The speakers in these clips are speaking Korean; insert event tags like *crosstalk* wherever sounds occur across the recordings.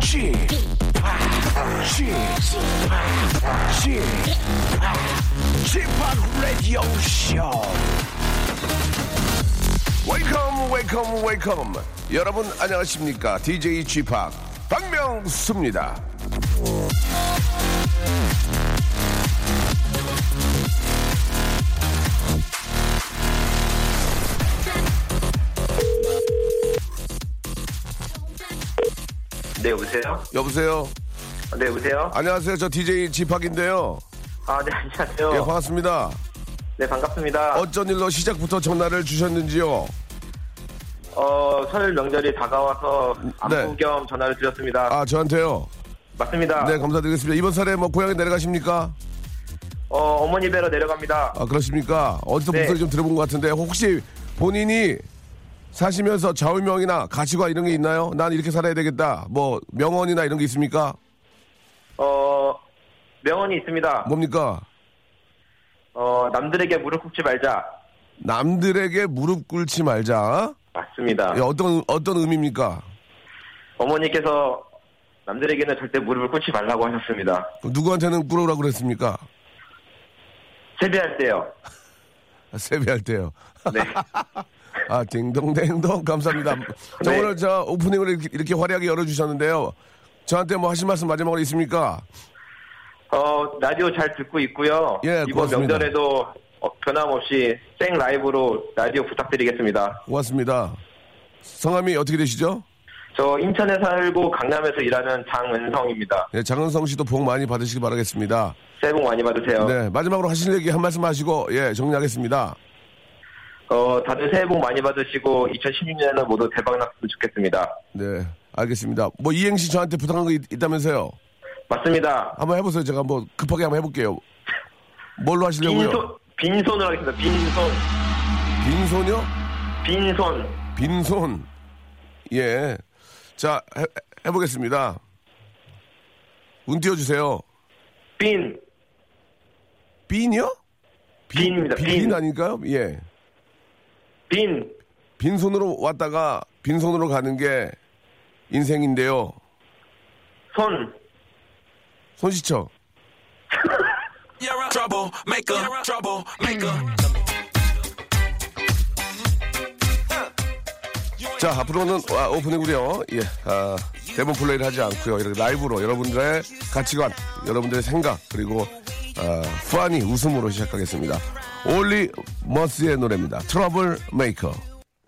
Chip, Chip, Chip, Radio Show. Welcome, welcome, welcome. 여러분 안녕하십니까? DJ Chip 박명수입니다. 네, 여보세요? 여보세요. 네, 여보세요? 안녕하세요. 저 DJ 지팍인데요. 아, 네, 안녕하세요. 예, 반갑습니다. 네, 반갑습니다. 어쩐 일로 시작부터 전화를 주셨는지요? 어, 설 명절이 다가와서 안부 네. 겸 전화를 드렸습니다. 아, 저한테요. 맞습니다. 네, 감사드리겠습니다. 이번 설에 뭐 고향에 내려가십니까? 어, 어머니 뵈러 내려갑니다. 아, 그렇습니까? 어디서 네. 목소리 좀 들어본 것 같은데 혹시 본인이 사시면서 좌우명이나 가치관 이런 게 있나요? 난 이렇게 살아야 되겠다. 뭐 명언이나 이런 게 있습니까? 어, 명언이 있습니다. 뭡니까? 어, 남들에게 무릎 꿇지 말자. 남들에게 무릎 꿇지 말자. 맞습니다. 예, 어떤 어떤 의미입니까? 어머니께서 남들에게는 절대 무릎을 꿇지 말라고 하셨습니다. 누구한테는 꿇으라고 그랬습니까? 세배할 때요. 아, *laughs* 세배할 때요. 네. *laughs* 아, 딩동댕동 *laughs* 감사합니다. 저 네. 오늘 저 오프닝을 이렇게, 이렇게 화려하게 열어주셨는데요. 저한테 뭐 하실 말씀 마지막으로 있습니까? 어, 라디오 잘 듣고 있고요. 예, 이번 고맙습니다. 명절에도 어, 변함없이 생 라이브로 라디오 부탁드리겠습니다. 고맙습니다. 성함이 어떻게 되시죠? 저 인천에 살고 강남에서 일하는 장은성입니다. 예, 장은성 씨도 복 많이 받으시기 바라겠습니다. 새해 복 많이 받으세요. 네, 마지막으로 하실 얘기 한 말씀 하시고, 예, 정리하겠습니다. 어, 다들 새해 복 많이 받으시고 2016년에는 모두 대박 났으면 좋겠습니다. 네, 알겠습니다. 뭐 이행시 저한테 부탁한 거 있, 있다면서요? 맞습니다. 한번 해보세요. 제가 뭐 급하게 한번 해볼게요. 뭘로 하시려고요? 빈손, 빈손으로 하겠습니다. 빈손. 빈손이요? 빈손. 빈손. 예. 자, 해, 해보겠습니다. 운 띄워주세요. 빈. 빈이요? 빈입니다. 빈, 빈. 아닐까요? 예. 빈. 빈손으로 왔다가 빈손으로 가는 게 인생인데요. 손. 손 씻죠? *laughs* trouble maker, trouble maker. 자, 앞으로는 아, opening으로요. 예. 아, 대본 플레이를 하지 않고요. 이렇게 라이브로 여러분들의 가치관, 여러분들의 생각, 그리고 아, 환한 웃음으로 시작하겠습니다. 올리 머스의 노래입니다. 트러블 메이커.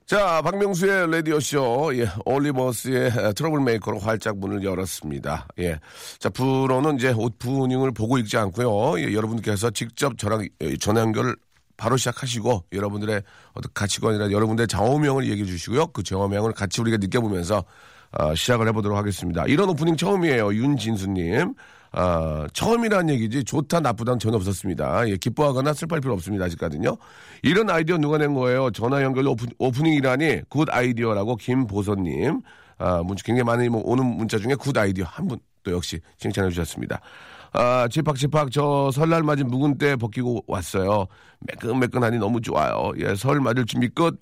자, 박명수의 라디오쇼, 예, 올리 머스의 Troublemaker로 활짝 문을 열었습니다. 예. 자, 앞으로는 이제 opening을 보고 읽지 않고요. 예, 여러분께서 직접 저랑 예, 전화 연결을 바로 시작하시고 여러분들의 어떤 가치관이나 여러분들의 좌우명을 얘기해 주시고요. 그 좌우명을 같이 우리가 느껴보면서 어, 시작을 해보도록 하겠습니다. 이런 오프닝 처음이에요. 윤진수님. 아, 처음이라는 얘기지 좋다 나쁘다는 전혀 없었습니다. 예, 기뻐하거나 슬퍼할 필요 없습니다. 아직까지는요. 이런 아이디어 누가 낸 거예요? 전화 연결 오프, opening이라니 good idea라고 김보선님. 아, 문자 굉장히 많이 뭐 오는 문자 중에 good idea 한 분 또 역시 칭찬해 주셨습니다. 아, 지팍지팍 저 설날 맞은 묵은 때 벗기고 왔어요. 매끈매끈하니 너무 좋아요. 예, 설 맞을 준비 끝.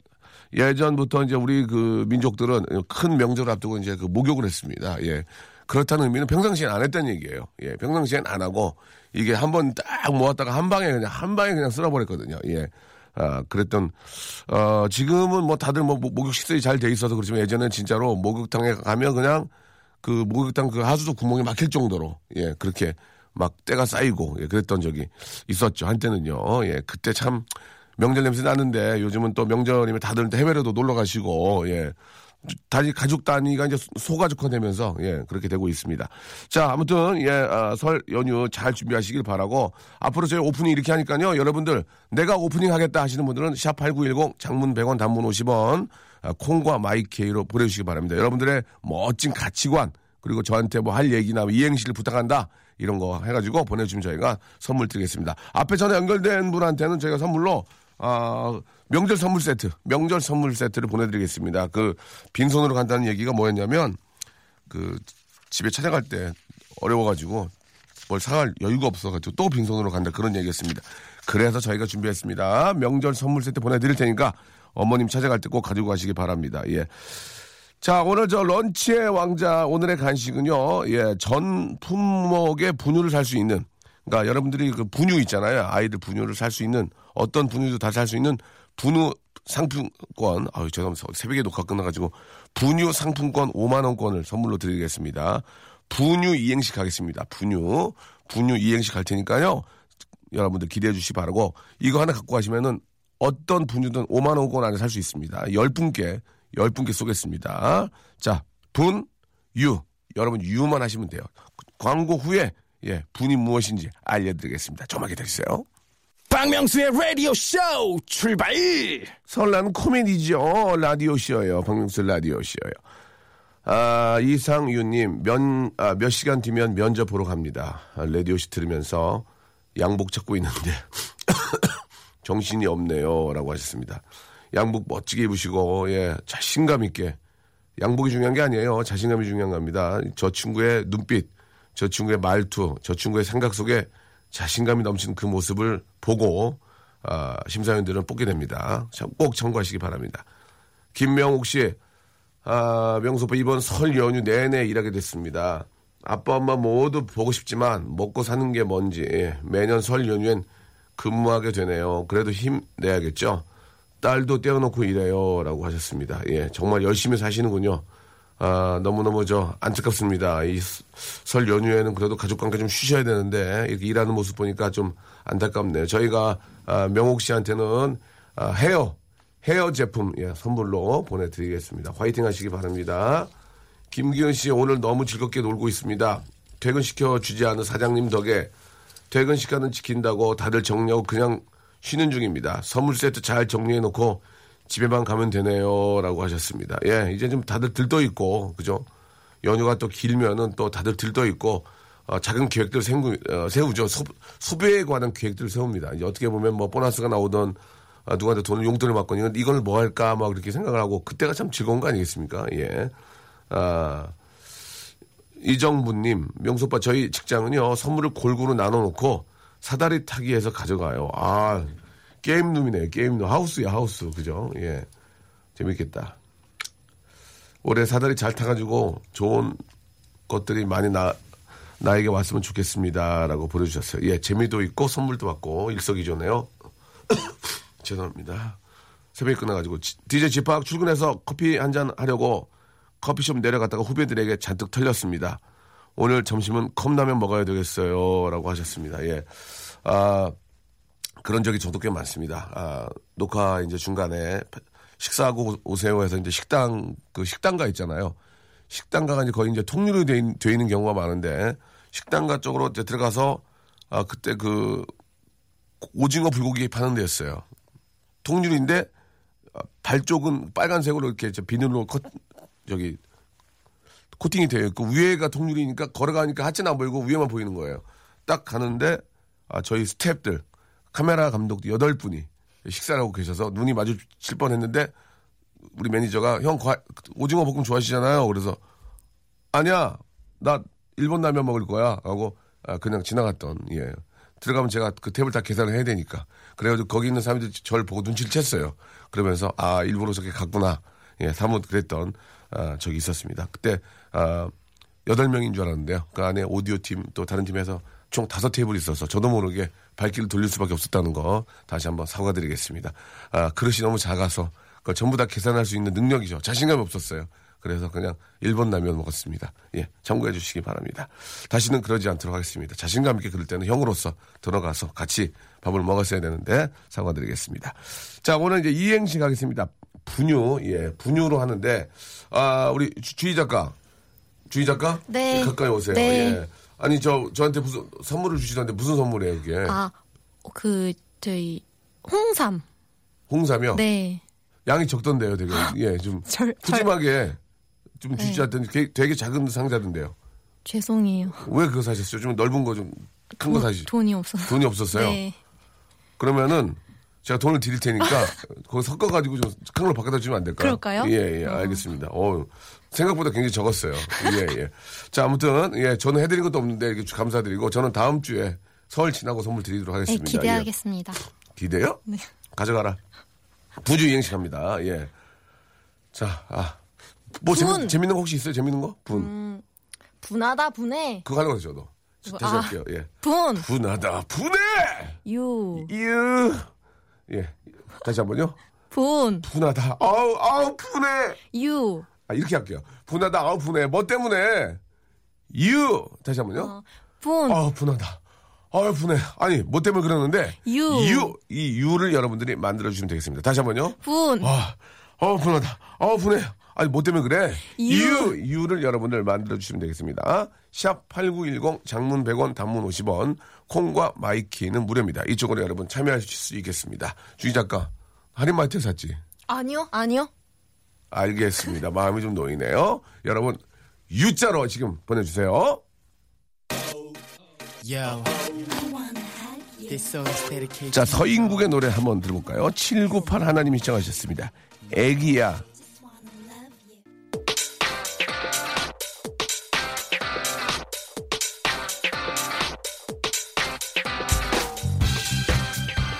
예전부터 이제 우리 그 민족들은 큰 명절 앞두고 이제 그 목욕을 했습니다. 예. 그렇다는 의미는 평상시엔 안 했다는 얘기예요. 예, 평상시엔 안 하고 이게 한 번 딱 모았다가 한 방에 그냥 한 방에 그냥 쓸어버렸거든요. 예. 아, 그랬던, 어, 지금은 뭐 다들 뭐 목- 목욕 시설이 잘 돼 있어서 그렇지만 예전엔 진짜로 목욕탕에 가면 그냥 그 목욕탕 그 하수도 구멍이 막힐 정도로 예, 그렇게 막 때가 쌓이고 예, 그랬던 적이 있었죠. 한때는요. 예, 그때 참 명절 냄새 나는데 요즘은 또 명절이면 다들 해외로도 놀러 가시고 예. 다시 가족 단위가 이제 소가족화 되면서 예 그렇게 되고 있습니다. 자 아무튼 예설 연휴 잘 준비하시길 바라고 앞으로 저희 오프닝 이렇게 하니까요 여러분들 내가 오프닝 하겠다 하시는 분들은 샵 #8910 장문 100원 단문 50원 아, 콩과 마이케이로 보내주시기 바랍니다. 여러분들의 멋진 가치관 그리고 저한테 뭐 할 얘기나 이행시를 부탁한다 이런 거 해가지고 보내주시면 저희가 선물 드리겠습니다. 앞에 전에 연결된 분한테는 저희가 선물로 아, 명절 선물 세트, 명절 선물 세트를 보내드리겠습니다. 그 빈손으로 간다는 얘기가 뭐였냐면 그 집에 찾아갈 때 어려워가지고 뭘 사갈 여유가 없어가지고 또 빈손으로 간다 그런 얘기였습니다. 그래서 저희가 준비했습니다. 명절 선물 세트 보내드릴 테니까 어머님 찾아갈 때 꼭 가지고 가시기 바랍니다. 예. 자, 오늘 저 런치의 왕자 오늘의 간식은요. 예, 전 품목의 분유를 살 수 있는 그러니까 여러분들이 그 분유 있잖아요. 아이들 분유를 살 수 있는 어떤 분유도 다 살 수 있는 분유 상품권. 아유, 죄송합니다. 새벽에 녹화 끝나가지고 분유 상품권 5만 원권을 선물로 드리겠습니다. 분유 이행시 가겠습니다. 분유 분유 이행시 갈 테니까요. 여러분들 기대해 주시 기 바라고 이거 하나 갖고 가시면은 어떤 분유든 5만 원권 안에 살 수 있습니다. 10분께 10분께 쏘겠습니다. 자, 분, 유. 여러분 유만 하시면 돼요. 광고 후에 예, 분이 무엇인지 알려드리겠습니다. 조금만 기다리세요. 박명수의 라디오 쇼 출발! 설날은 코미디죠. 라디오 쇼예요. 박명수 라디오 쇼예요. 아, 이상유님, 면, 아, 몇 시간 뒤면 면접 보러 갑니다. 아, 라디오쇼 들으면서 양복 찾고 있는데 *coughs* 정신이 없네요. 라고 하셨습니다. 양복 멋지게 입으시고, 예, 자신감 있게. 양복이 중요한 게 아니에요. 자신감이 중요한 겁니다. 저 친구의 눈빛, 저 친구의 말투, 저 친구의 생각 속에 자신감이 넘치는 그 모습을 보고, 아, 심사위원들은 뽑게 됩니다. 참, 꼭 참고하시기 바랍니다. 김명욱 씨, 아, 명수 오빠 이번 설 연휴 내내 일하게 됐습니다. 아빠 엄마 모두 보고 싶지만 먹고 사는 게 뭔지 예, 매년 설 연휴엔 근무하게 되네요. 그래도 힘 내야겠죠. 딸도 떼어놓고 일해요. 라고 하셨습니다. 예, 정말 열심히 사시는군요. 아, 너무너무 저 안타깝습니다. 이 설 연휴에는 그래도 가족과 함께 좀 쉬셔야 되는데 이렇게 일하는 모습 보니까 좀 안타깝네요. 저희가 아, 명옥 씨한테는 아, 헤어 헤어 제품 예, 선물로 보내드리겠습니다. 화이팅 하시기 바랍니다. 김기현 씨 오늘 너무 즐겁게 놀고 있습니다. 퇴근시켜 주지 않은 사장님 덕에 퇴근 시간은 지킨다고 다들 정리하고 그냥 쉬는 중입니다. 선물 세트 잘 정리해 놓고 집에만 가면 되네요. 라고 하셨습니다. 예, 이제 좀 다들 들떠 있고, 그죠? 연휴가 또 길면은 또 다들 들떠 있고, 어, 작은 계획들 세우, 어, 세우죠. 소, 소비에 관한 계획들을 세웁니다. 이제 어떻게 보면 뭐 보너스가 나오던 아, 누구한테 돈을 용돈을 받거니 이건 이걸 뭐 할까 막 그렇게 생각을 하고 그때가 참 즐거운 거 아니겠습니까? 예. 아, 이정부님, 명소빠 저희 직장은요 선물을 골고루 나눠놓고 사다리 타기해서 가져가요. 아 게임룸이네요. 게임룸 하우스야 하우스 그죠? 예 재밌겠다. 올해 사다리 잘 타가지고 좋은 것들이 많이 나 나에게 왔으면 좋겠습니다 라고 보내주셨어요. 예 재미도 있고 선물도 받고 일석이조네요. *coughs* 죄송합니다. 새벽에 끝나가지고 DJ 집합 출근해서 커피 한 잔 하려고 커피숍 내려갔다가 후배들에게 잔뜩 털렸습니다. 오늘 점심은 컵라면 먹어야 되겠어요. 라고 하셨습니다. 예. 아, 그런 적이 저도 꽤 많습니다. 아, 녹화 이제 중간에 식사하고 오세요 해서 이제 식당, 그 식당가 있잖아요. 식당가가 이제 거의 이제 통유로 돼, 있, 돼 있는 경우가 많은데 식당가 쪽으로 이제 들어가서 아, 그때 그 오징어 불고기 파는 데였어요. 통유리인데 발 쪽은 빨간색으로 이렇게 저 비닐로 컷, 저기 코팅이 되어 있고 위에가 통유리니까 걸어가니까 하체는 안 보이고 위에만 보이는 거예요. 딱 가는데 아, 저희 스탭들 카메라 감독도 여덟 분이 식사를 하고 계셔서 눈이 마주칠 뻔했는데 우리 매니저가 형 과, 오징어 볶음 좋아하시잖아요. 그래서 아니야 나 일본 라면 먹을 거야 하고 아, 그냥 지나갔던 예 들어가면 제가 그 tab을 다 계산을 해야 되니까 그래가지고 거기 있는 사람들이 저를 보고 눈치를 챘어요. 그러면서 아 일부러 저렇게 갔구나 예 사뭇 그랬던 아, 적이 있었습니다. 그때 아, 여덟 명인 줄 알았는데요. 그 안에 오디오 팀 또 다른 팀에서 총 다섯 테이블이 있어서 저도 모르게 발길을 돌릴 수밖에 없었다는 거 다시 한번 사과드리겠습니다. 아, 그릇이 너무 작아서 그 전부 다 계산할 수 있는 능력이죠. 자신감이 없었어요. 그래서 그냥 일본 라면 먹었습니다. 예, 참고해 주시기 바랍니다. 다시는 그러지 않도록 하겠습니다. 자신감 있게 그럴 때는 형으로서 들어가서 같이 밥을 먹었어야 되는데 사과드리겠습니다. 자, 오늘 이제 이행시 가겠습니다. 분유, 예, 분유로 하는데, 아, 우리 주- 주희 작가. 주희 작가? 네. 가까이 오세요. 네. 예. 아니, 저, 저한테 무슨 선물을 주시던데 무슨 선물이에요, 이게? 아, 그, 저희, 홍삼. 홍삼이요? 네. 양이 적던데요, 되게. 예, 좀. *laughs* 절- 푸짐하게 좀 주지 네. 않던 되게, 되게 작은 상자던데요. 죄송해요. 왜 그거 사셨어요? 좀 넓은 거 좀, 큰 거 사시. 돈이 없어서. 돈이 없었어요? 네. 그러면은 제가 돈을 드릴 테니까 *laughs* 그거 섞어가지고 좀 큰 걸로 바꿔다 주면 안 될까요? 그럴까요? 예, 예, 알겠습니다. 어 생각보다 굉장히 적었어요. 예, 예. 자, 아무튼, 예, 저는 해드린 것도 없는데 이렇게 감사드리고 저는 다음 주에 설 지나고 선물 드리도록 네, 하겠습니다. 기대하겠습니다. 예. 기대요? 네. 가져가라. 부주 이행시 갑니다. 예. 자, 아. 뭐 분. 재밌, 재밌는 거 혹시 있어요? 재밌는 거? 분. 분하다, 분해. 그거 하는 거죠, 저도. 다시 아. 할게요. 예. 분. 분하다, 분해! 유. 이으. 예. 다시 한 번요. 분. 분하다. 아우, 아우, 분해. 유. 아, 이렇게 할게요. 분하다, 아우, 분해. 뭐 때문에? 유. 다시 한 번요. 어, 분. 아우, 분하다. 아우, 분해. 아니, 뭐 때문에 그러는데? 유. 유. 이 유를 여러분들이 만들어주시면 되겠습니다. 다시 한 번요. 분. 아, 아우, 분하다. 아우, 분해. 아니, 뭐 때문에 그래? 유. 유. 유를 여러분들 만들어주시면 되겠습니다. 샵 8910, 장문 100원, 단문 50원, 콩과 마이키는 무료입니다. 이쪽으로 여러분 참여하실 수 있겠습니다. 주희 작가, 할인마트에 샀지? 아니요, 아니요. 알겠습니다. *laughs* 마음이 좀 놓이네요. 여러분, U자로 지금 보내주세요. Yo. This song is dedicated. 자, 서인국의 노래 한번 들어볼까요? 798 하나님이 시청하셨습니다. 애기야.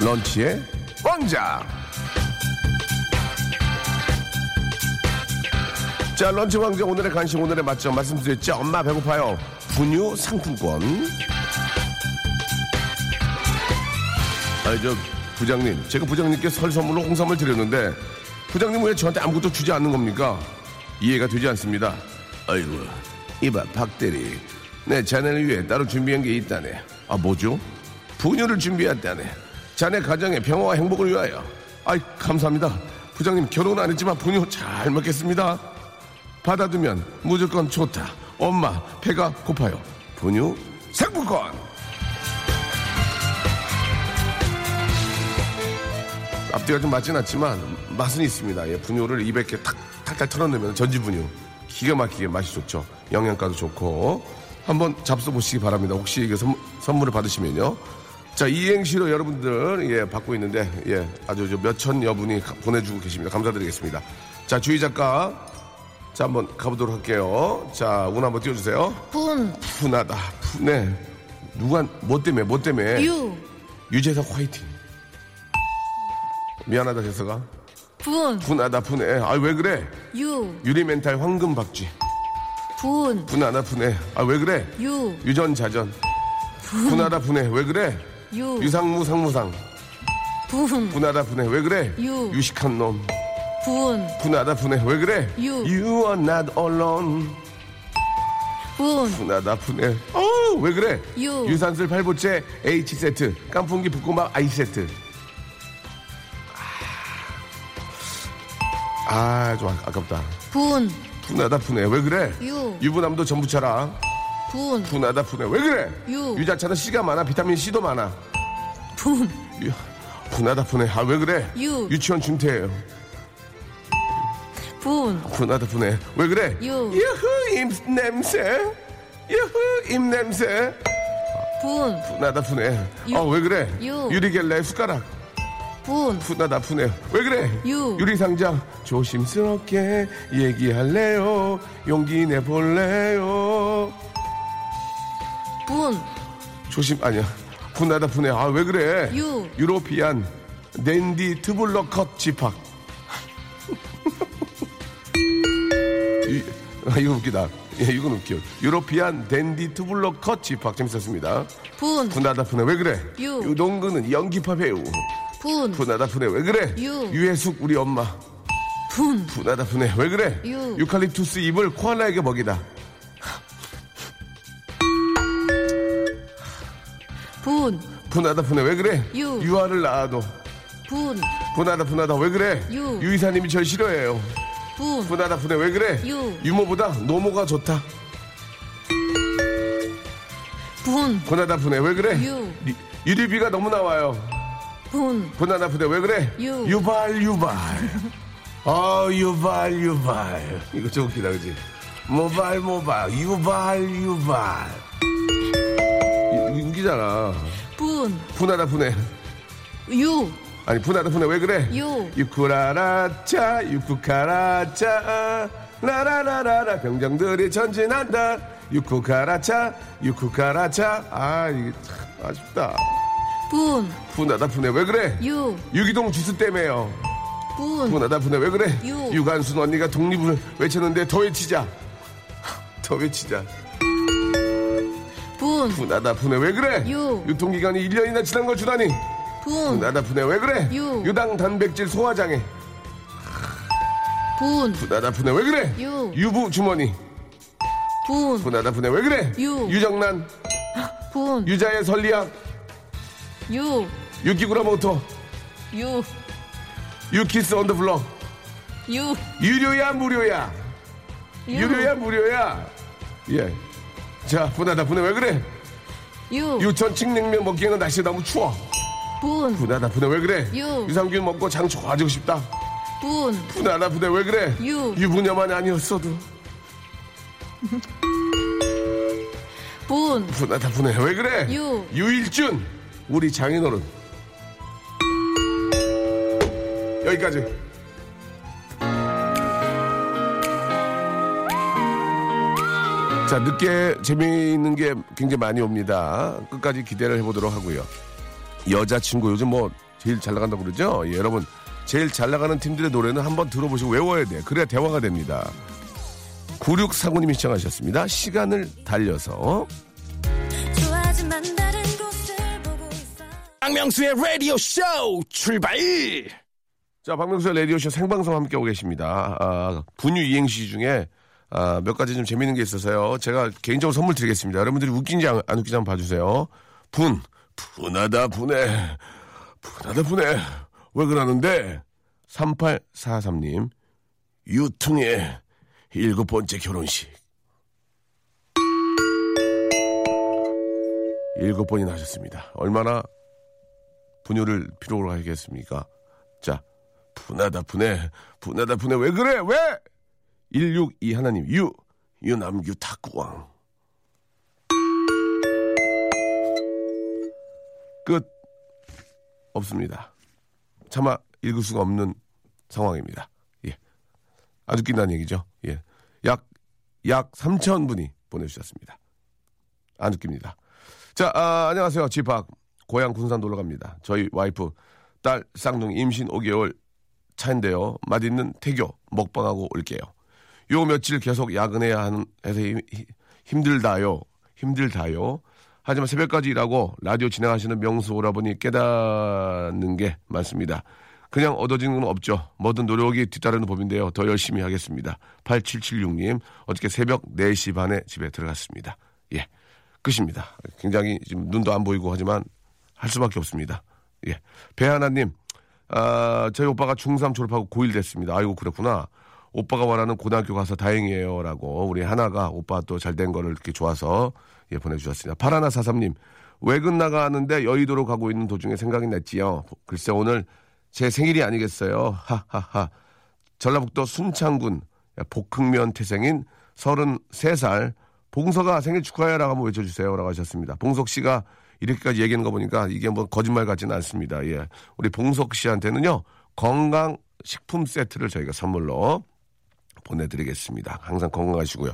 런치의 왕자. 자, 런치 왕자 오늘의 간식 오늘의 맛점 말씀드렸죠? 엄마 배고파요. 분유 상품권. 아니 저 부장님 제가 부장님께 설 선물로 홍삼을 드렸는데 부장님 왜 저한테 아무것도 주지 않는 겁니까? 이해가 되지 않습니다. 아이고 이봐 박대리 내 자네를 위해 따로 준비한 게 있다네. 아 뭐죠? 분유를 준비했다네. 자네 가정의 평화와 행복을 위하여. 아이 감사합니다. 부장님 결혼 안 했지만 분유 잘 먹겠습니다. 받아두면 무조건 좋다. 엄마 배가 고파요. 분유 상품권. 앞뒤가 좀 맞진 않지만 맛은 있습니다. 예, 분유를 200개 탁, 탁탁 털어내면 전지 분유. 기가 막히게 맛이 좋죠. 영양가도 좋고. 한번 잡숴 보시기 바랍니다. 혹시 이게 선, 선물을 받으시면요. 자, 이행시로 여러분들, 예, 받고 있는데, 예, 아주 몇천 여분이 가- 보내주고 계십니다. 감사드리겠습니다. 자, 주희 작가. 자, 한번 가보도록 할게요. 자, 운 한번 띄워주세요. 분. 분하다, 분해. 누가, 뭐 때문에, 뭐 때문에. 유. 유재석 화이팅. 미안하다, 재석아. 분. 분하다, 분해. 아, 왜 그래? 유. 유리 멘탈 황금 박쥐. 분. 분하다, 분해. 아, 왜 그래? 유. 유전 자전. 분하다, 분해. 왜 그래? 유. 유상무 상무상. 분. 분하다, 분해. 왜 그래? 유. 유식한 놈. 분. 분하다, 분해. 왜 그래? 유. You are not alone. 분. 분하다, 분해. 어, 왜 그래? 유. 유산슬 팔보채 H 세트. 깐풍기 볶음밥 I 세트. 아, 좀 아- 아깝다. 분. 분하다, 분해. 왜 그래? 유. 유부남도 전부 차라. 분. 분하다, 분해. 왜 그래? 유. 유자차는 C가 많아. 비타민 C도 많아. 분. 유, 분하다, 분해. 아, 왜 그래? 유. 유치원 중퇴예요. 분. 분하다, 분해. 왜 그래? 유. 유후, 입 냄새. 유후, 입 냄새. 분. 분하다, 분해. 유. 아, 왜 그래? 유. 유리겔레 숟가락. 분. 분하다, 분해. 왜 그래? 유. 유리상자. 조심스럽게 얘기할래요. 용기 내볼래요. 분. 조심, 아니야. 분하다, 분해. 아, 왜 그래? 유. 유로피안. 낸디 트블러 컷 지팍. 이, 아, 이거 웃기다. 예, 이건 웃겨. 유로피안 댄디 투블럭 컷 집합 재밌었습니다. 분. 분하다 분해 왜 그래? 유. 유동근은 연기파 배우. 분. 분하다 분해 왜 그래? 유. 유해숙 우리 엄마. 분. 분하다 분해 왜 그래? 유. 유칼립투스 잎을 코알라에게 먹이다. 분. 분하다 분해 왜 그래? 유. 유아를 낳아도. 분, 분하다 분하다 왜 그래? 유. 유 이사님이 절 싫어해요. 분, 분하다 분해 왜 그래? 유. 유모보다 노모가 좋다. 분, 분하다 분해 왜 그래? 유. 유- 유리비가 너무 나와요. 분, 분하다 분해 왜 그래? 유. 유발 유발. 어 유발 유발. 이거 좀 웃기다 그지? 모발 모발 유발 유발. 이- 웃기잖아. 분, 분하다 분해. 유, 아니 분하다 분해 왜 그래? 유. 유쿠라라차 유쿠카라차 라라라라라 병정들이 전진한다 유쿠카라차 유쿠카라차 아 이게 참 아쉽다 분, 분하다 분해 왜 그래? 유, 유기동 주스 때문에요 분, 분하다 분해 왜 그래? 유. 유관순 언니가 독립을 외쳤는데 더 외치자 더 외치자 분, 분하다 분해 왜 그래? 유. 유통기간이 1년이나 지난 걸 주다니. 분, 분하다 분해 왜 그래? 유. 유당 단백질 소화장애. 분, 분하다 분해 왜 그래? 유. 유부 주머니. 분, 분하다 분해 왜 그래? 유. 유정란. 분, 유자의 설리약 유, 유키 구라모토 유, 유 퀴즈 온 더 블럭 유, 유료야 무료야. 유, 유료야 무료야. 예 자 분하다 분해 왜 그래? 유, 유천 칡냉면 먹기에는 날씨가 너무 추워 분, 분하다 분해 왜 그래? 유. 유산균 먹고 장 좋아지고 싶다 분, 분하다 분해 왜 그래? 유. 유부녀만이 아니었어도 분, 분하다 분해 왜 그래? 유. 유일준 우리 장인어른 여기까지 자 늦게 재미있는 게 굉장히 많이 옵니다. 끝까지 기대를 해보도록 하고요. 여자친구 요즘 뭐 제일 잘 나간다고 그러죠? 예, 여러분 제일 잘 나가는 팀들의 노래는 한번 들어보시고 외워야 돼 그래야 대화가 됩니다. 9649님이 시청하셨습니다. 시간을 달려서. 박명수의 라디오 쇼 출발! 자, 박명수의 라디오 쇼 생방송 함께하고 계십니다. 아, 분유 이행시 중에 아, 몇 가지 좀 재밌는 게 있어서요. 제가 개인적으로 선물 드리겠습니다. 여러분들이 웃긴지 안, 안 웃긴지 한번 봐주세요. 분, 분하다, 분해. 분하다, 분해. 왜 그러는데? 3843님, 유퉁의 일곱 번째 결혼식. 일곱 번이나 하셨습니다. 얼마나 분유를 필요로 하겠습니까? 자, 분하다 분해 분하다 분해 왜 그래 왜 162 하나님 유 유남규 탁구왕. 끝. 없습니다. 차마 읽을 수가 없는 상황입니다. 예. 아주 긴다는 얘기죠. 예 약 약 3천 분이 보내주셨습니다. 안 웃깁니다. 자 아, 안녕하세요. 집합. 고향 군산 놀러 갑니다. 저희 와이프 딸 쌍둥이 임신 5개월 차인데요. 맛있는 태교 먹방하고 올게요. 요 며칠 계속 야근해야 하는 해서 힘들다요. 힘들다요. 하지만 새벽까지 일하고 라디오 진행하시는 명수 오라버니 깨닫는 게 많습니다. 그냥 얻어지는 건 없죠. 뭐든 노력이 뒤따르는 법인데요. 더 열심히 하겠습니다. 8776님, 어저께 새벽 4시 반에 집에 들어갔습니다. 예. 끝입니다. 굉장히 지금 눈도 안 보이고 하지만 할 수밖에 없습니다. 예. 배하나님, 아, 저희 오빠가 중3 졸업하고 고1 됐습니다. 아이고, 그렇구나. 오빠가 원하는 고등학교 가서 다행이에요. 라고 우리 하나가 오빠 또 잘 된 거를 이렇게 좋아서 예, 보내주셨습니다. 파라나 사삼님, 외근 나가는데 여의도로 가고 있는 도중에 생각이 났지요. 글쎄, 오늘 제 생일이 아니겠어요. 하하하. 전라북도 순창군 복흥면 태생인 33살 봉서가 생일 축하해라고 한번 외쳐주세요. 라고 하셨습니다. 봉석 씨가 이렇게까지 얘기하는 거 보니까 이게 뭐 거짓말 같지는 않습니다. 예. 우리 봉석 씨한테는요, 건강 식품 세트를 저희가 선물로 보내드리겠습니다. 항상 건강하시고요.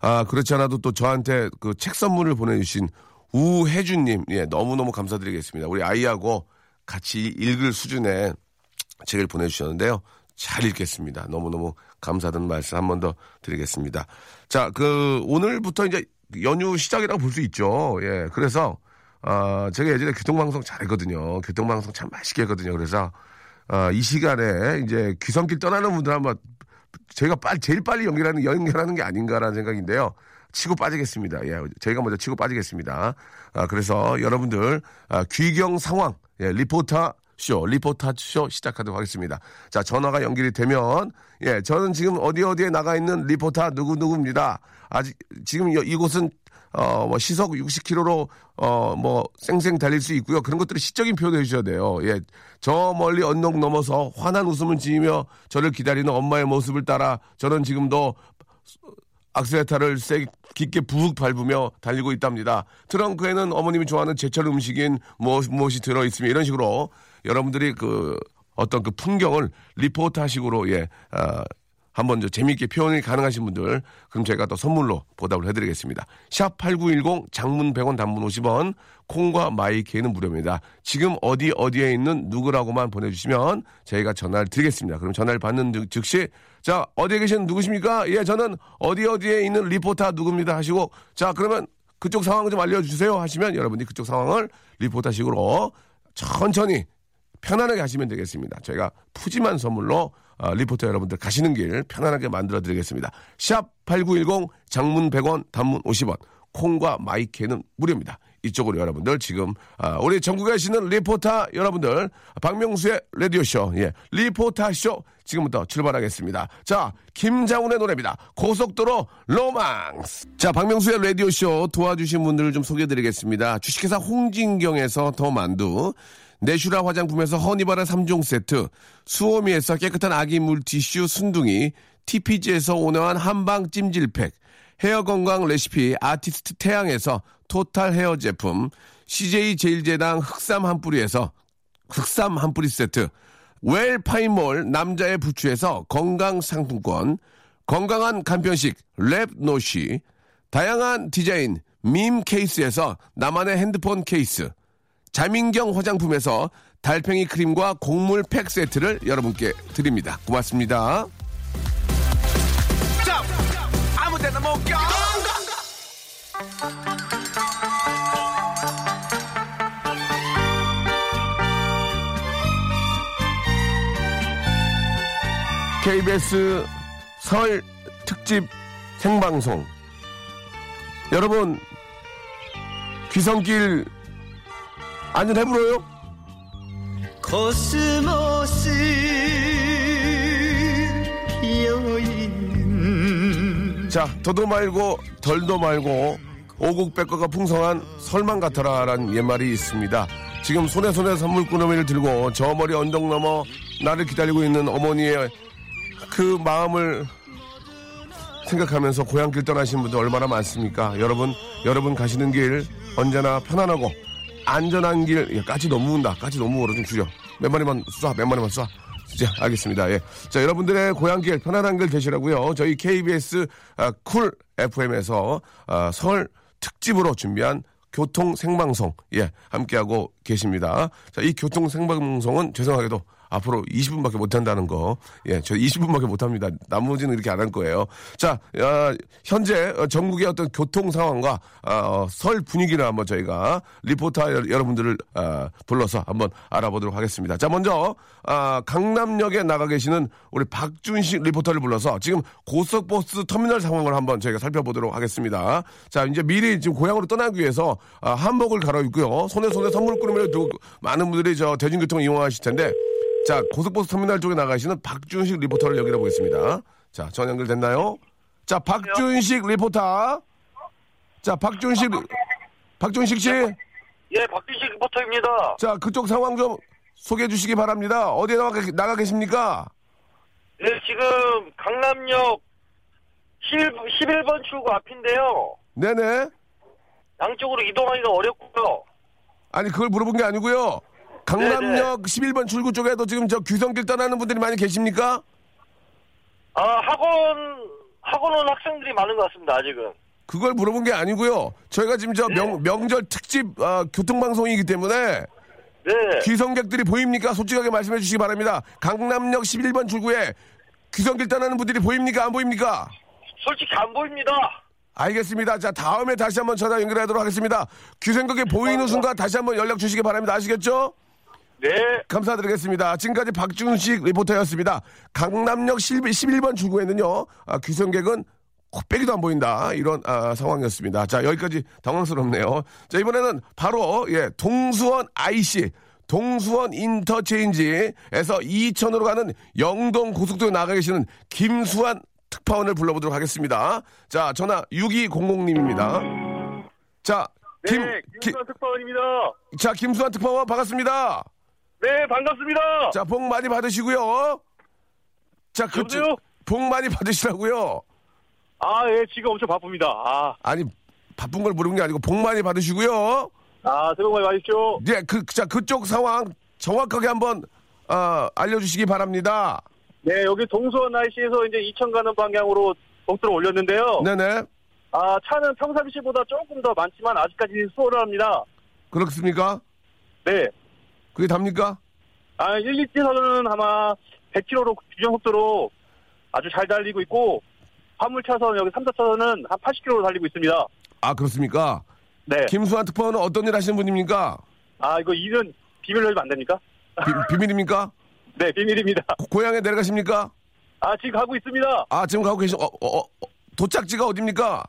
아, 그렇지 않아도 또 저한테 그 책 선물을 보내주신 우혜준님, 예, 너무너무 감사드리겠습니다. 우리 아이하고 같이 읽을 수준의 책을 보내주셨는데요. 잘 읽겠습니다. 너무너무 감사하다는 말씀 한 번 더 드리겠습니다. 자, 그, 오늘부터 이제 연휴 시작이라고 볼 수 있죠. 예, 그래서, 아, 제가 예전에 교통방송 잘했거든요. 교통방송 참 맛있게 했거든요. 그래서, 아, 이 시간에 이제 귀성길 떠나는 분들 한번 저희가 빨리, 제일 빨리 연결하는, 연결하는 게 아닌가라는 생각인데요. 치고 빠지겠습니다. 예, 저희가 먼저 치고 빠지겠습니다. 아, 그래서 여러분들, 아, 귀경 상황, 예, 리포터 쇼, 리포터 쇼 시작하도록 하겠습니다. 자, 전화가 연결이 되면, 예, 저는 지금 어디 어디에 나가 있는 리포터 누구누구입니다. 아직, 지금 여- 이곳은, 어, 뭐, 시속 60km로, 어, 뭐, 쌩쌩 달릴 수 있고요. 그런 것들을 시적인 표현을 해주셔야 돼요. 예. 저 멀리 언덕 넘어서 환한 웃음을 지으며 저를 기다리는 엄마의 모습을 따라 저는 지금도 악셀레타를 세게 깊게 부욱 밟으며 달리고 있답니다. 트렁크에는 어머님이 좋아하는 제철 음식인 무엇, 무엇이 들어 있으며 이런 식으로 여러분들이 그 어떤 그 풍경을 리포터식으로 예, 아, 한번 저 재미있게 표현이 가능하신 분들 그럼 제가 또 선물로 보답을 해드리겠습니다. 샵 8910 장문 100원 단문 50원 콩과 마이케이는 무료입니다. 지금 어디 어디에 있는 누구라고만 보내주시면 저희가 전화를 드리겠습니다. 그럼 전화를 받는 즉- 즉시 자 어디에 계신 누구십니까? 예 저는 어디 어디에 있는 리포터 누굽니다 하시고 자 그러면 그쪽 상황 좀 알려주세요 하시면 여러분이 그쪽 상황을 리포터식으로 천천히 편안하게 하시면 되겠습니다. 저희가 푸짐한 선물로 어, 리포터 여러분들 가시는 길 편안하게 만들어 드리겠습니다. 샵 8910 장문 100원 단문 50원 콩과 my K는 무료입니다. 이쪽으로 여러분들 지금 아, 우리 전국에 계시는 리포터 여러분들 박명수의 라디오 쇼 예 리포터 쇼 지금부터 출발하겠습니다. 자 김장훈의 노래입니다. 고속도로 로망스 자 박명수의 라디오 쇼 도와주신 분들을 좀 소개해드리겠습니다. 주식회사 홍진경에서 더 만두 네슈라 화장품에서 허니바라 3종 세트, 수오미에서 깨끗한 아기 물티슈 순둥이, TPG에서 온화한 한방 찜질팩, 헤어 건강 레시피 아티스트 태양에서 토탈 헤어 제품, CJ 제일제당 흑삼 한 뿌리에서 흑삼 한 뿌리 세트, 웰 파인몰 남자의 부추에서 건강 상품권, 건강한 간편식 랩노쉬, 다양한 디자인 밈 케이스에서 나만의 핸드폰 케이스, 자민경 화장품에서 달팽이 크림과 곡물 팩 세트를 여러분께 드립니다. 고맙습니다. KBS 설 특집 생방송. 여러분, 귀성길 안전해 불어요? 코스모스 피어있는 자, 더도 말고 덜도 말고 오곡백과가 풍성한 설만 같아라라는 옛말이 있습니다. 지금 손에 손에 선물 꾸러미를 들고 저 멀리 언덕 넘어 나를 기다리고 있는 어머니의 그 마음을 생각하면서 고향길 떠나신 분들 얼마나 많습니까? 여러분, 여러분 가시는 길 언제나 편안하고 안전한 길, 예, 까치 너무 운다. 까치 너무 울어. 좀 줄여. 몇 마리만 쏴, 몇 마리만 쏴. 자, 알겠습니다. 예. 자, 여러분들의 고향길, 편안한 길 되시라고요. 저희 KBS 아, 쿨 FM에서 아, 설 특집으로 준비한 교통 생방송, 예, 함께하고 계십니다. 자, 이 교통 생방송은 죄송하게도 앞으로 20분밖에 못 한다는 거. 예, 저 20분밖에 못 합니다. 나머지는 이렇게 안 할 거예요. 자, 아, 현재 어, 전국의 어떤 교통 상황과 아, 어, 설 분위기를 한번 저희가 리포터 여- 여러분들을 아, 불러서 한번 알아보도록 하겠습니다. 자, 먼저 아, 강남역에 나가 계시는 우리 박준식 리포터를 불러서 지금 고속버스 터미널 상황을 한번 저희가 살펴보도록 하겠습니다. 자, 이제 미리 지금 고향으로 떠나기 위해서 아, 한복을 갈아입고요. 손에 손에 선물 꾸러미를 두고 많은 분들이 저 대중교통 이용하실 텐데 자, 고속버스 터미널 쪽에 나가시는 박준식 리포터를 연결해 보겠습니다. 자, 전 연결됐나요? 자, 박준식 리포터. 자, 박준식, 박준식 씨. 예, 박준식 리포터입니다. 자, 그쪽 상황 좀 소개해 주시기 바랍니다. 어디에 나가, 나가 계십니까? 네, 지금 강남역 11, 11번 출구 앞인데요. 네네. 양쪽으로 이동하기가 어렵고요. 아니, 그걸 물어본 게 아니고요. 강남역 11번 출구 쪽에도 지금 저 규성길 떠나는 분들이 많이 계십니까? 아, 학원, 학원 온 학생들이 많은 것 같습니다, 아직은. 그걸 물어본 게 아니고요. 저희가 지금 저 명, 명절 특집 아, 교통방송이기 때문에 네. 귀성객들이 보입니까? 솔직하게 말씀해 주시기 바랍니다. 강남역 11번 출구에 귀성길 떠나는 분들이 보입니까? 안 보입니까? 솔직히 안 보입니다. 알겠습니다. 자, 다음에 다시 한번 전화 연결하도록 하겠습니다. 귀성객이 보이는 순간 다시 한번 연락 주시기 바랍니다. 아시겠죠? 네. 감사드리겠습니다. 지금까지 박준식 리포터였습니다. 강남역 11번 출구에는요, 아, 귀성객은 코빼기도 안 보인다. 이런 아, 상황이었습니다. 자, 여기까지 당황스럽네요. 자, 이번에는 바로, 예, 동수원 IC, 동수원 인터체인지에서 이천으로 가는 영동 고속도로에 나가 계시는 김수환 특파원을 불러보도록 하겠습니다. 자, 전화 6200님입니다. 자, 김, 네, 김, 김수환 특파원입니다. 자, 김수환 특파원 반갑습니다. 네, 반갑습니다. 자, 복 많이 받으시고요. 자, 그, 여보세요? 복 많이 받으시라고요. 아, 예, 지금 엄청 바쁩니다. 아, 아니, 바쁜 걸 모르는 게 아니고 복 많이 받으시고요. 아, 새해 복 많이 받으십시오. 네, 그, 자, 그쪽 상황 정확하게 한번, 어, 알려주시기 바랍니다. 네, 여기 동수원 IC에서 이제 이천 가는 방향으로 봉투를 올렸는데요. 네네. 아, 차는 평상시보다 조금 더 많지만 아직까지 수월합니다. 그렇습니까? 네. 그게 답니까? 아, 1, 2차선은 아마 100km로 규정 속도로 아주 잘 달리고 있고, 화물차선 여기 3, 4차선은 한 80km로 달리고 있습니다. 아, 그렇습니까? 네. 김수환 특파원은 어떤 일 하시는 분입니까? 아, 이거 일은 비밀로 해도 안 됩니까? 비, 밀입니까 *laughs* 네, 비밀입니다. 고 향에 내려가십니까? 아, 지금 가고 있습니다. 아, 지금 가고 계신, 어, 어, 어, 도착지가 어딥니까?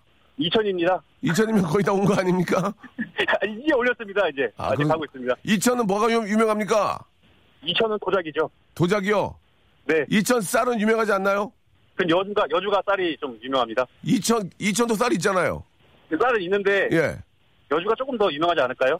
이천입니다. 이천이면 거의 다 온 거 아닙니까? *laughs* 이제 올렸습니다, 이제. 아, 아, 직 그럼- 가고 있습니다. 이천은 뭐가 유, 유명합니까? 이천은 도자기죠. 도자기요. 네. 이천 쌀은 유명하지 않나요? 그 여주가, 여주가 쌀이 좀 유명합니다. 이천, 이천도 쌀 있잖아요. 그 쌀은 있는데, 예. 여주가 조금 더 유명하지 않을까요?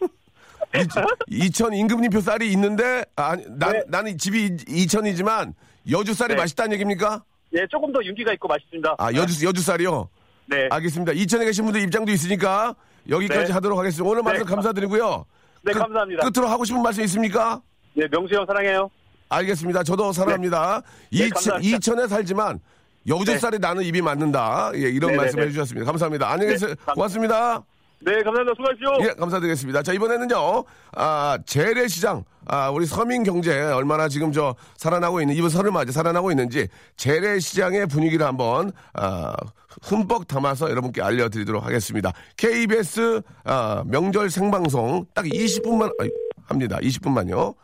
*laughs* 이, 천 임금님표 쌀이 있는데, 아, 난, 네. 나는 집이 이- 이천이지만, 여주 쌀이 네. 맛있다는 얘기입니까? 예, 조금 더 윤기가 있고 맛있습니다. 아, 여주, 여주 쌀이요? 네. 알겠습니다. 이천에 계신 분들 입장도 있으니까, 여기까지 네. 하도록 하겠습니다. 오늘 말씀 네. 감사드리고요. 네, 끝- 감사합니다. 끝으로 하고 싶은 말씀 있습니까? 네, 명수 형 사랑해요. 알겠습니다. 저도 사랑합니다. 네, 이천, 감사합니다. 이천에 살지만, 여주 네. 나는 입이 맞는다. 예, 이런 네, 말씀 네, 네. 해주셨습니다. 감사합니다. 안녕히 계세요. 네, 감- 고맙습니다. 네, 감사합니다. 수고하십시오. 예, 감사드리겠습니다. 자, 이번에는요, 아, 재래시장, 아, 우리 서민경제 얼마나 지금 저 살아나고 있는, 이번 설을 맞아 살아나고 있는지 재래시장의 분위기를 한번, 아, 흠뻑 담아서 여러분께 알려드리도록 하겠습니다. KBS, 아, 명절 생방송 딱 20분만, 아이, 합니다. 20분만요.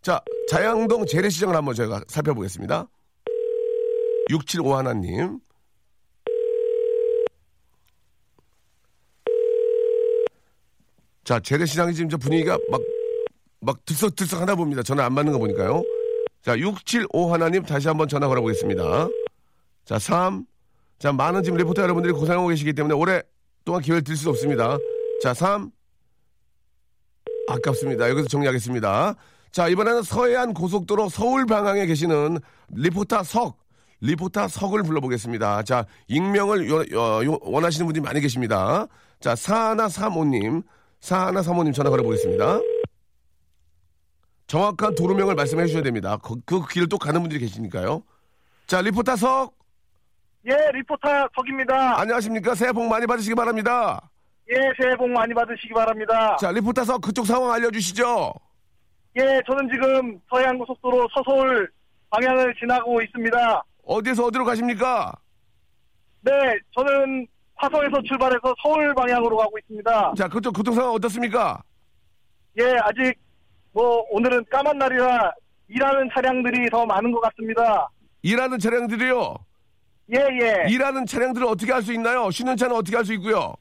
자, 자양동 재래시장을 한번 저희가 살펴보겠습니다. 675 하나님. 자, 재래시장이 지금 저 분위기가 막, 막 들썩들썩 하나 봅니다. 전화 안 받는 거 보니까요. 자, 675 하나님 다시 한번 전화 걸어보겠습니다. 자, 3. 자, 많은 지금 리포터 여러분들이 고생하고 계시기 때문에 오랫동안 기회를 드릴 수 없습니다. 자, 3. 아깝습니다. 여기서 정리하겠습니다. 자, 이번에는 서해안 고속도로 서울 방향에 계시는 리포터 석. 리포터 석을 불러보겠습니다. 자, 익명을 요- 어, 요- 원하시는 분들이 많이 계십니다. 자, 사하나사모님. 사하나 사모님 전화 걸어보겠습니다. 정확한 도로명을 말씀해 주셔야 됩니다. 그, 그 길을 또 가는 분들이 계시니까요. 자, 리포터 석. 예, 리포터 석입니다. 안녕하십니까. 새해 복 많이 받으시기 바랍니다. 예, 새해 복 많이 받으시기 바랍니다. 자, 리포터 석 그쪽 상황 알려주시죠. 예, 저는 지금 서해안고속도로 서서울 방향을 지나고 있습니다. 어디에서 어디로 가십니까? 네, 저는 화성에서 출발해서 서울 방향으로 가고 있습니다. 자, 그쪽 교통 상황 어떻습니까? 예, 아직 뭐 오늘은 까만 날이라 일하는 차량들이 더 많은 것 같습니다. 일하는 차량들이요. 예, 예. 일하는 차량들을 어떻게 할 수 있나요? 쉬는 차는 어떻게 할 수 있고요?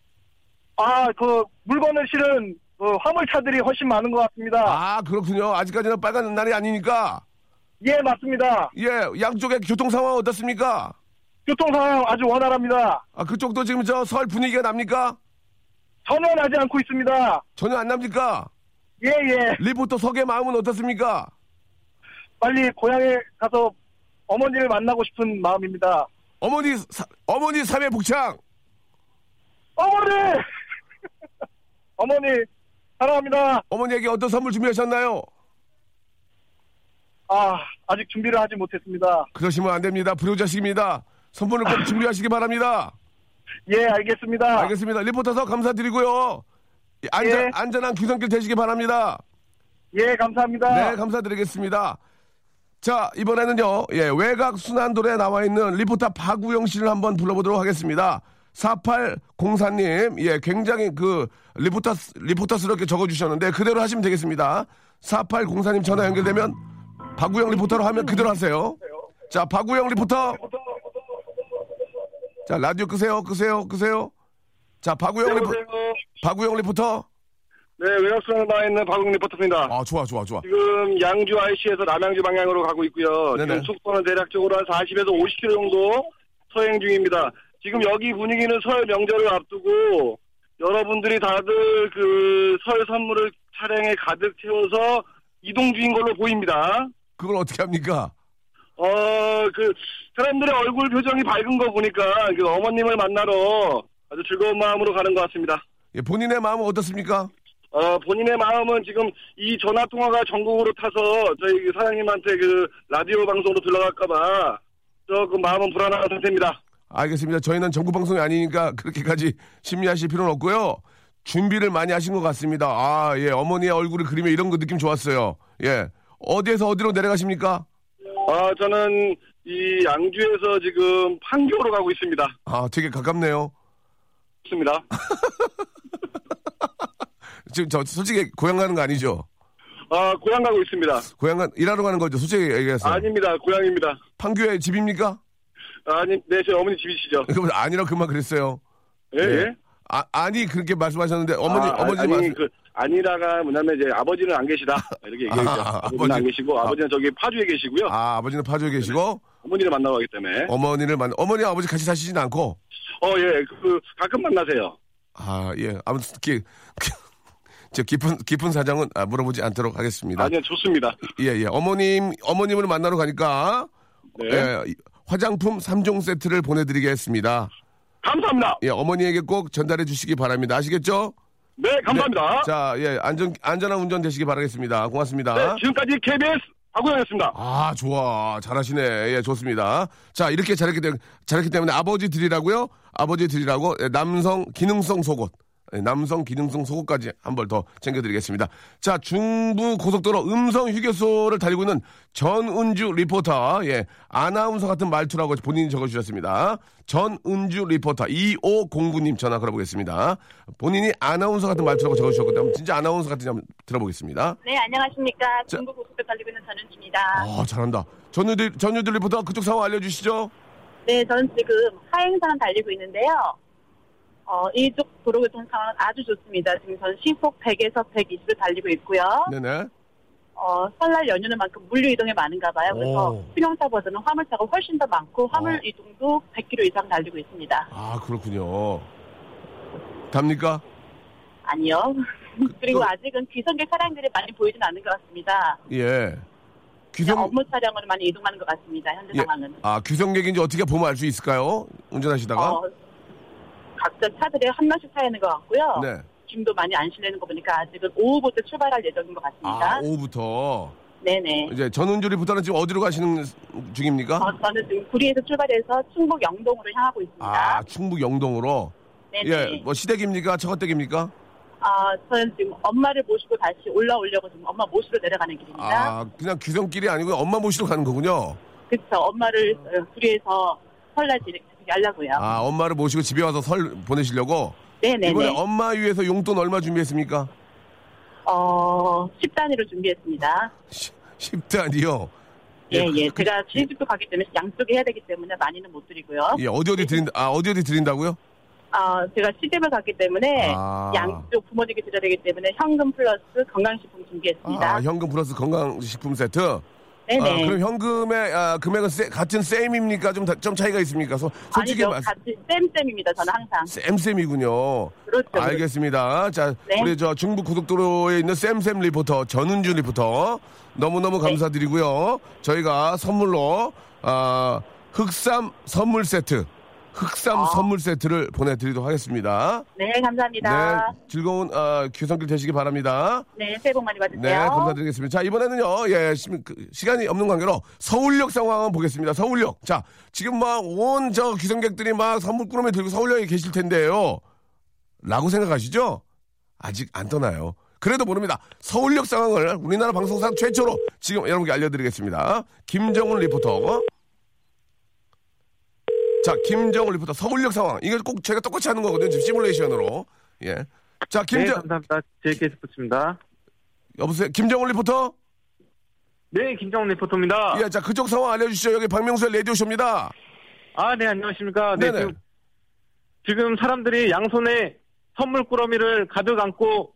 아, 그 물건을 실은 그 화물차들이 훨씬 많은 것 같습니다. 아, 그렇군요. 아직까지는 빨간 날이 아니니까. 예, 맞습니다. 예, 양쪽의 교통 상황 어떻습니까? 교통 상황 아주 원활합니다. 아, 그쪽도 지금 저 설 분위기가 납니까? 전혀 나지 않고 있습니다. 전혀 안 납니까? 예, 예. 리포터 석의 마음은 어떻습니까? 빨리 고향에 가서 어머니를 만나고 싶은 마음입니다. 어머니, 사, 어머니 사회 복창! 어머니! *laughs* 어머니, 사랑합니다. 어머니에게 어떤 선물 준비하셨나요? 아, 아직 준비를 하지 못했습니다. 그러시면 안 됩니다. 불효자식입니다. 선물을 꼭 준비하시기 바랍니다. 예, 알겠습니다. 알겠습니다. 리포터석 감사드리고요. 안전, 예. 안전한 귀성길 되시기 바랍니다. 예, 감사합니다. 네, 감사드리겠습니다. 자, 이번에는요, 예, 외곽 순환도로에 나와 있는 리포터 박우영 씨를 한번 불러보도록 하겠습니다. 4804님, 예, 굉장히 그, 리포터, 리포터스럽게 적어주셨는데, 그대로 하시면 되겠습니다. 4804님 전화 연결되면, 박우영 리포터로 하면 그대로 하세요. 자, 박우영 리포터. 자, 라디오 끄세요, 끄세요, 끄세요. 자, 박우영 리포터. 박우영 리포터. 네, 외곽순환 나와 있는 박웅 리포터입니다. 아, 좋아, 좋아, 좋아. 지금 양주 IC에서 남양주 방향으로 가고 있고요. 네네. 지금 속도는 대략적으로 한 40에서 50km 정도 서행 중입니다. 지금 여기 분위기는 설 명절을 앞두고 여러분들이 다들 그 설 선물을 차량에 가득 채워서 이동 중인 걸로 보입니다. 그걸 어떻게 합니까? 어, 그 사람들의 얼굴 표정이 밝은 거 보니까 그 어머님을 만나러 아주 즐거운 마음으로 가는 것 같습니다. 예, 본인의 마음은 어떻습니까? 어, 본인의 마음은 지금 이 전화 통화가 전국으로 타서 저희 그 사장님한테 그 라디오 방송으로 들어갈까봐 조금 마음은 불안한 상태입니다. 알겠습니다. 저희는 전국 방송이 아니니까 그렇게까지 심리하실 필요는 없고요. 준비를 많이 하신 것 같습니다. 아, 예. 어머니의 얼굴을 그리며 이런 거 느낌 좋았어요. 예. 어디에서 어디로 내려가십니까? 아, 저는 이 양주에서 지금 판교로 가고 있습니다. 아, 되게 가깝네요. 있습니다. *laughs* 지금 저 솔직히 고향 가는 거 아니죠? 아, 고향 가고 있습니다. 고향 가, 일하러 가는 거죠? 솔직히 얘기해서. 아닙니다. 고향입니다. 판교에 집입니까? 아니, 네, 제 어머니 집이시죠. *laughs* 그럼 아니라 그만 그랬어요. 예, 예. 아, 아니, 그렇게 말씀하셨는데, 어머니, 아, 어머니 아니, 말씀. 그, 아니라가 뭐냐면 이제 아버지는 안 계시다. 이렇게 얘기했죠. 아, 아, 버지는안 아버지. 계시고, 아. 아버지는 저기 파주에 계시고요. 아, 아버지는 파주에 계시고, 어머니를 만나러 가기 때문에. 어머니를 만, 어머니, 아버지 같이 사시진 않고, 어, 예, 그, 가끔 만나세요. 아, 예. 아무튼, 기, 저 깊은, 깊은 사정은 아, 물어보지 않도록 하겠습니다. 아니요, 좋습니다. 예, 예. 어머님, 어머님을 만나러 가니까, 네. 예, 화장품 3종 세트를 보내드리겠습니다. 감사합니다. 예, 어머니에게 꼭 전달해 주시기 바랍니다. 아시겠죠? 네, 감사합니다. 네. 자, 예, 안전, 안전한 운전 되시기 바라겠습니다. 고맙습니다. 네, 지금까지 KBS 박우영이었습니다. 아, 좋아. 잘하시네. 예, 좋습니다. 자, 이렇게 잘했기, 때문에, 잘했기 때문에 아버지 드리라고요? 아버지 드리라고 예, 남성 기능성 속옷. 예, 남성 기능성 속옷까지 한 벌 더 챙겨드리겠습니다. 자, 중부 고속도로 음성 휴게소를 달리고 있는 전은주 리포터. 예, 아나운서 같은 말투라고 본인이 적어주셨습니다. 전은주 리포터. 2509님 전화 걸어보겠습니다. 본인이 아나운서 같은 말투라고 적어주셨기 때문에 진짜 아나운서 같은지 한번 들어보겠습니다. 네, 안녕하십니까. 자. 중부 고속도로 달리고 있는 전은주입니다. 아, 잘한다. 전은주, 전은주 리포터 그쪽 상황 알려주시죠. 네, 저는 지금 하행선 달리고 있는데요. 어, 이쪽 도로교통 상황은 아주 좋습니다. 지금 전 시속 100에서 120을 달리고 있고요. 네네. 어, 설날 연휴는 만큼 물류 이동이 많은가 봐요. 그래서 오. 승용차보다는 화물차가 훨씬 더 많고 화물 어. 이동도 100km 이상 달리고 있습니다. 아, 그렇군요. 답니까? 아니요. *laughs* 그리고 아직은 귀성객 차량들이 많이 보이진 않는 것 같습니다. 예. 귀성, 업무 차량으로 많이 이동하는 것 같습니다. 현재 예. 상황은. 아, 귀성객인지 어떻게 보면 알 수 있을까요? 운전하시다가? 어, 각자 차들이 한 명씩 타 있는 것 같고요. 네. 짐도 많이 안 실리는 거 보니까 아직은 오후부터 출발할 예정인 것 같습니다. 아, 오후부터. 네네. 이제 전운주 리포터는 지금 어디로 가시는 중입니까? 어, 저는 지금 구리에서 출발해서 충북 영동으로 향하고 있습니다. 아, 충북 영동으로. 네네. 예, 뭐 시댁입니까? 처가댁입니까? 아, 저는 지금 엄마를 모시고 다시 올라오려고 지금 엄마 모시러 내려가는 길입니다. 아, 그냥 귀성길이 아니고 엄마 모시러 가는 거군요. 그쵸. 엄마를 어, 구리에서 설날 지내게 하려고요. 아, 엄마를 모시고 집에 와서 설 보내시려고? 네네네. 이번에 엄마 위해서 용돈 얼마 준비했습니까? 어, 10단위로 준비했습니다. 10단이요. 예, 예. 제가 시집도 가기 때문에 양쪽에 해야 되기 때문에 많이는 못 드리고요. 예, 어디 어디 드린다, 아, 어디 어디 드린다고요? 아, 제가 시집을 갔기 때문에 아. 양쪽 부모님께 드려야 되기 때문에 현금 플러스 건강식품 준비했습니다. 아, 현금 플러스 건강식품 세트? 네네. 아, 그럼 현금의 아, 금액은 세- 같은 셈입니까? 좀, 다- 좀 차이가 있습니까? 소, 솔직히 아니죠. 말씀. 같이 쌤쌤입니다. 저는 항상. 쌤쌤이군요. 그렇죠. 알겠습니다. 자, 네. 우리 저 중부 고속도로에 있는 쌤쌤 리포터, 전은주 리포터, 네. 너무너무 감사드리고요. 저희가 선물로, 아, 흑삼 선물 세트, 흑삼 선물 세트를 보내드리도록 하겠습니다. 네, 감사합니다. 네, 즐거운 아, 귀성길 되시기 바랍니다. 네, 새해 복 많이 받으세요. 네, 감사드리겠습니다. 자, 이번에는요, 예, 시, 그, 시간이 없는 관계로 서울역 상황 한번 보겠습니다. 서울역. 자, 지금 막 온 저 귀성객들이 막 선물 꾸러미 들고 서울역에 계실 텐데요. 라고 생각하시죠? 아직 안 떠나요. 그래도 모릅니다. 서울역 상황을 우리나라 방송사 최초로 지금 여러분께 알려드리겠습니다. 김정훈 리포터. 자, 김정훈 리포터 서울역 상황. 이거 꼭 제가 똑같이 하는 거거든요. 지금 시뮬레이션으로. 예. 자, 김정, 네, 감사합니다. JK 스포츠입니다. 여보세요? 김정훈 리포터? 네, 김정훈 리포터입니다. 예, 자, 그쪽 상황 알려주시죠. 여기 박명수의 라디오쇼입니다. 아, 네, 안녕하십니까. 네, 네네. 지금, 지금 사람들이 양손에 선물 꾸러미를 가득 안고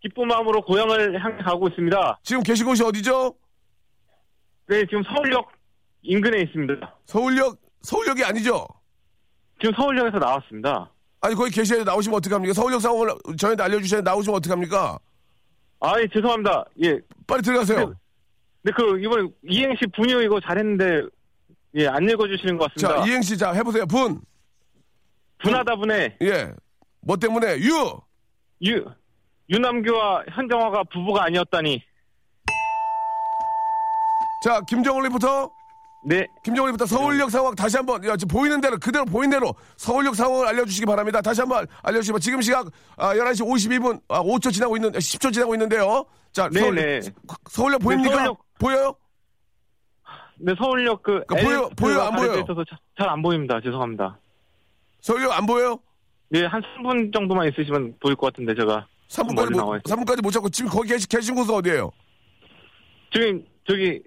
기쁜 마음으로 고향을 향해 가고 있습니다. 지금 계신 곳이 어디죠? 네, 지금 서울역 인근에 있습니다. 서울역 서울역이 아니죠? 지금 서울역에서 나왔습니다. 아니 거기 계셔야 나오시면 어떡합니까? 서울역 상황을 저희한테 알려주셔야 나오시면 어떡합니까? 아, 예, 죄송합니다. 예. 빨리 들어가세요. 근데 그 이번에 이행시 분유 이거 잘했는데 예, 안 읽어주시는 것 같습니다. 자 이행시 자 해보세요. 분. 분하다 분해. 예. 뭐 때문에 유. 유 유남규와 현정화가 부부가 아니었다니. 자 김정은 리포터. 네. 김정은 리포터 서울역 상황 다시 한번 야, 지금 보이는 대로 그대로 보이는 대로 서울역 상황을 알려주시기 바랍니다. 다시 한번 알려주시면 지금 시각 아, 11시 52분 아, 5초 지나고 있는 10초 지나고 있는데요. 자 네, 서울, 네. 서울역 보입니까? 서울역- 보여요? 네, 서울역 그 그러니까 보여- 엘리베이터가 보여요, 안 보여요? 있어서 잘안 보입니다. 죄송합니다. 서울역 안 보여요? 네, 한 3분 정도만 있으시면 보일 것 같은데 제가 3분까지 멀리 나와 못, 있어요. 3분까지 못 찾고 지금 거기 계신, 계신 곳은 어디예요? 지금 저기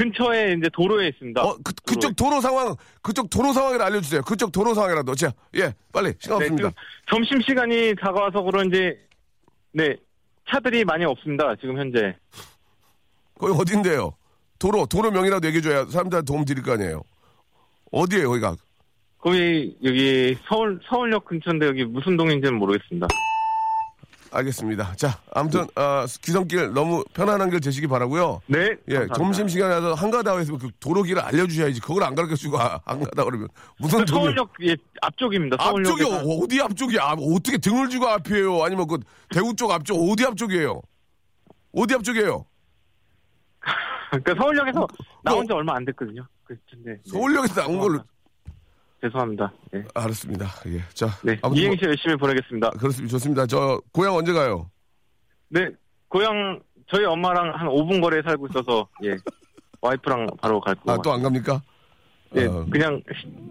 근처에 이제 도로에 있습니다. 어, 그, 그쪽 도로 상황, 그쪽 도로 상황을 알려주세요. 그쪽 도로 상황이라도. 자, 예, 빨리. 시간 네, 없습니다. 점심 시간이 다가와서 그런지 네 차들이 많이 없습니다. 지금 현재. 거기 어딘데요? 도로, 도로 명이라도 얘기해줘야 사람들한테 도움 드릴 거 아니에요. 어디에요, 거기가? 거기 여기 서울 서울역 근처인데 여기 무슨 동인지는 모르겠습니다. 알겠습니다. 자, 아무튼, 아, 귀성길 너무 편안한 길 되시기 바라고요 네. 예, 감사합니다. 점심 시간에 한가다고 했으면 그 도로길을 알려주셔야지. 그걸 안 가르쳐 주고 아, 안 가다 그러면. 무슨 도로. 서울역 예, 앞쪽입니다. 앞쪽이 서울역에서. 어- 어디 앞쪽이야? 아, 어떻게 등을 주고 앞이에요? 아니면 그 대구 쪽 앞쪽 어디 앞쪽이에요? 어디 앞쪽이에요? *laughs* 그러니까 서울역에서 나온 지 얼마 안 됐거든요. 그 근데 네. 서울역에서 나온 걸로 죄송합니다. 네. 알았습니다. 예. 자, 네. 아무튼 이행시 열심히 보내겠습니다. 뭐- 그렇습니다. 좋습니다. 저 고향 언제 가요? 네. 고향 저희 엄마랑 한 5분 거리에 살고 있어서 예. *laughs* 와이프랑 바로 갈 거. 아, 또 안 갑니까? 예. 어, 그냥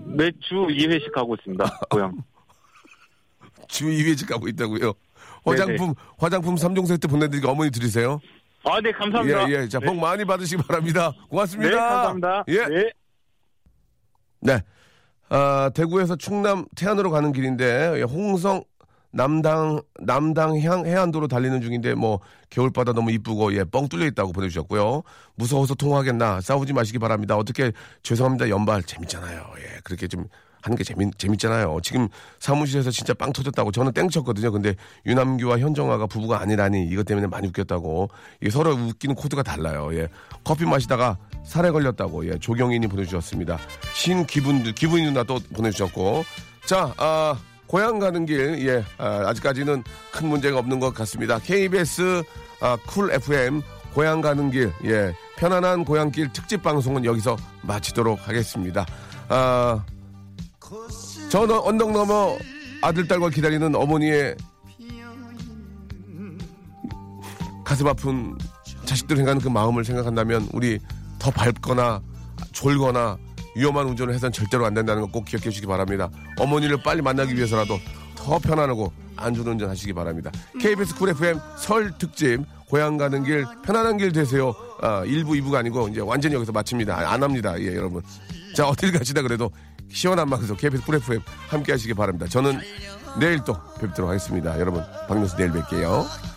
매주 2회씩 가고 있습니다. *laughs* 고향. 주 2회씩 가고 있다고요. 네네. 화장품 화장품 3종 세트 보내드리니까 어머니 들으세요. 아, 네, 감사합니다. 예, 예. 자, 네. 복 많이 받으시기 바랍니다. 고맙습니다. 네, 감사합니다. 예. 네. 네. 아, 대구에서 충남 태안으로 가는 길인데 예, 홍성 남당 남당향 해안도로 달리는 중인데 뭐 겨울바다 너무 이쁘고 예 뻥 뚫려 있다고 보내주셨고요. 무서워서 통화하겠나 싸우지 마시기 바랍니다. 어떻게 죄송합니다 연발 재밌잖아요. 예 그렇게 좀 하는 게 재밌 재밌잖아요. 지금 사무실에서 진짜 빵 터졌다고 저는 땡 쳤거든요. 근데 유남규와 현정아가 부부가 아니라니 이것 때문에 많이 웃겼다고 이게 서로 웃기는 코드가 달라요. 예 커피 마시다가 살에 걸렸다고 예 조경인이 보내주셨습니다. 신 기분 기분이 누나 또 보내주셨고 자 아. 고향 가는 길, 예, 아, 직까지는큰 문제가 없는 것 같습니다. KBS 아, 쿨 FM 고향 가는 길, 예, 편안한 고향길 특집 방송은 여기서 마치도록 하겠습니다. 아, 저 너- 언덕 넘어 아들, 딸과 기다리는 어머니의 가슴 아픈 자식들 생각하는 그 마음을 생각한다면 우리 더 밟거나 졸거나 위험한 운전을 해서는 절대로 안 된다는 거 꼭 기억해 주시기 바랍니다. 어머니를 빨리 만나기 위해서라도 더 편안하고 안전운전 하시기 바랍니다. KBS Cool FM 설 특집 고향 가는 길 편안한 길 되세요. 아, 1부, 2부가 아니고 이제 완전히 여기서 마칩니다. 아, 안 합니다. 예, 여러분. 자, 어딜 가시나 그래도 시원한 방송 KBS Cool FM 함께 하시기 바랍니다. 저는 내일 또 뵙도록 하겠습니다. 여러분, 박명수 내일 뵐게요.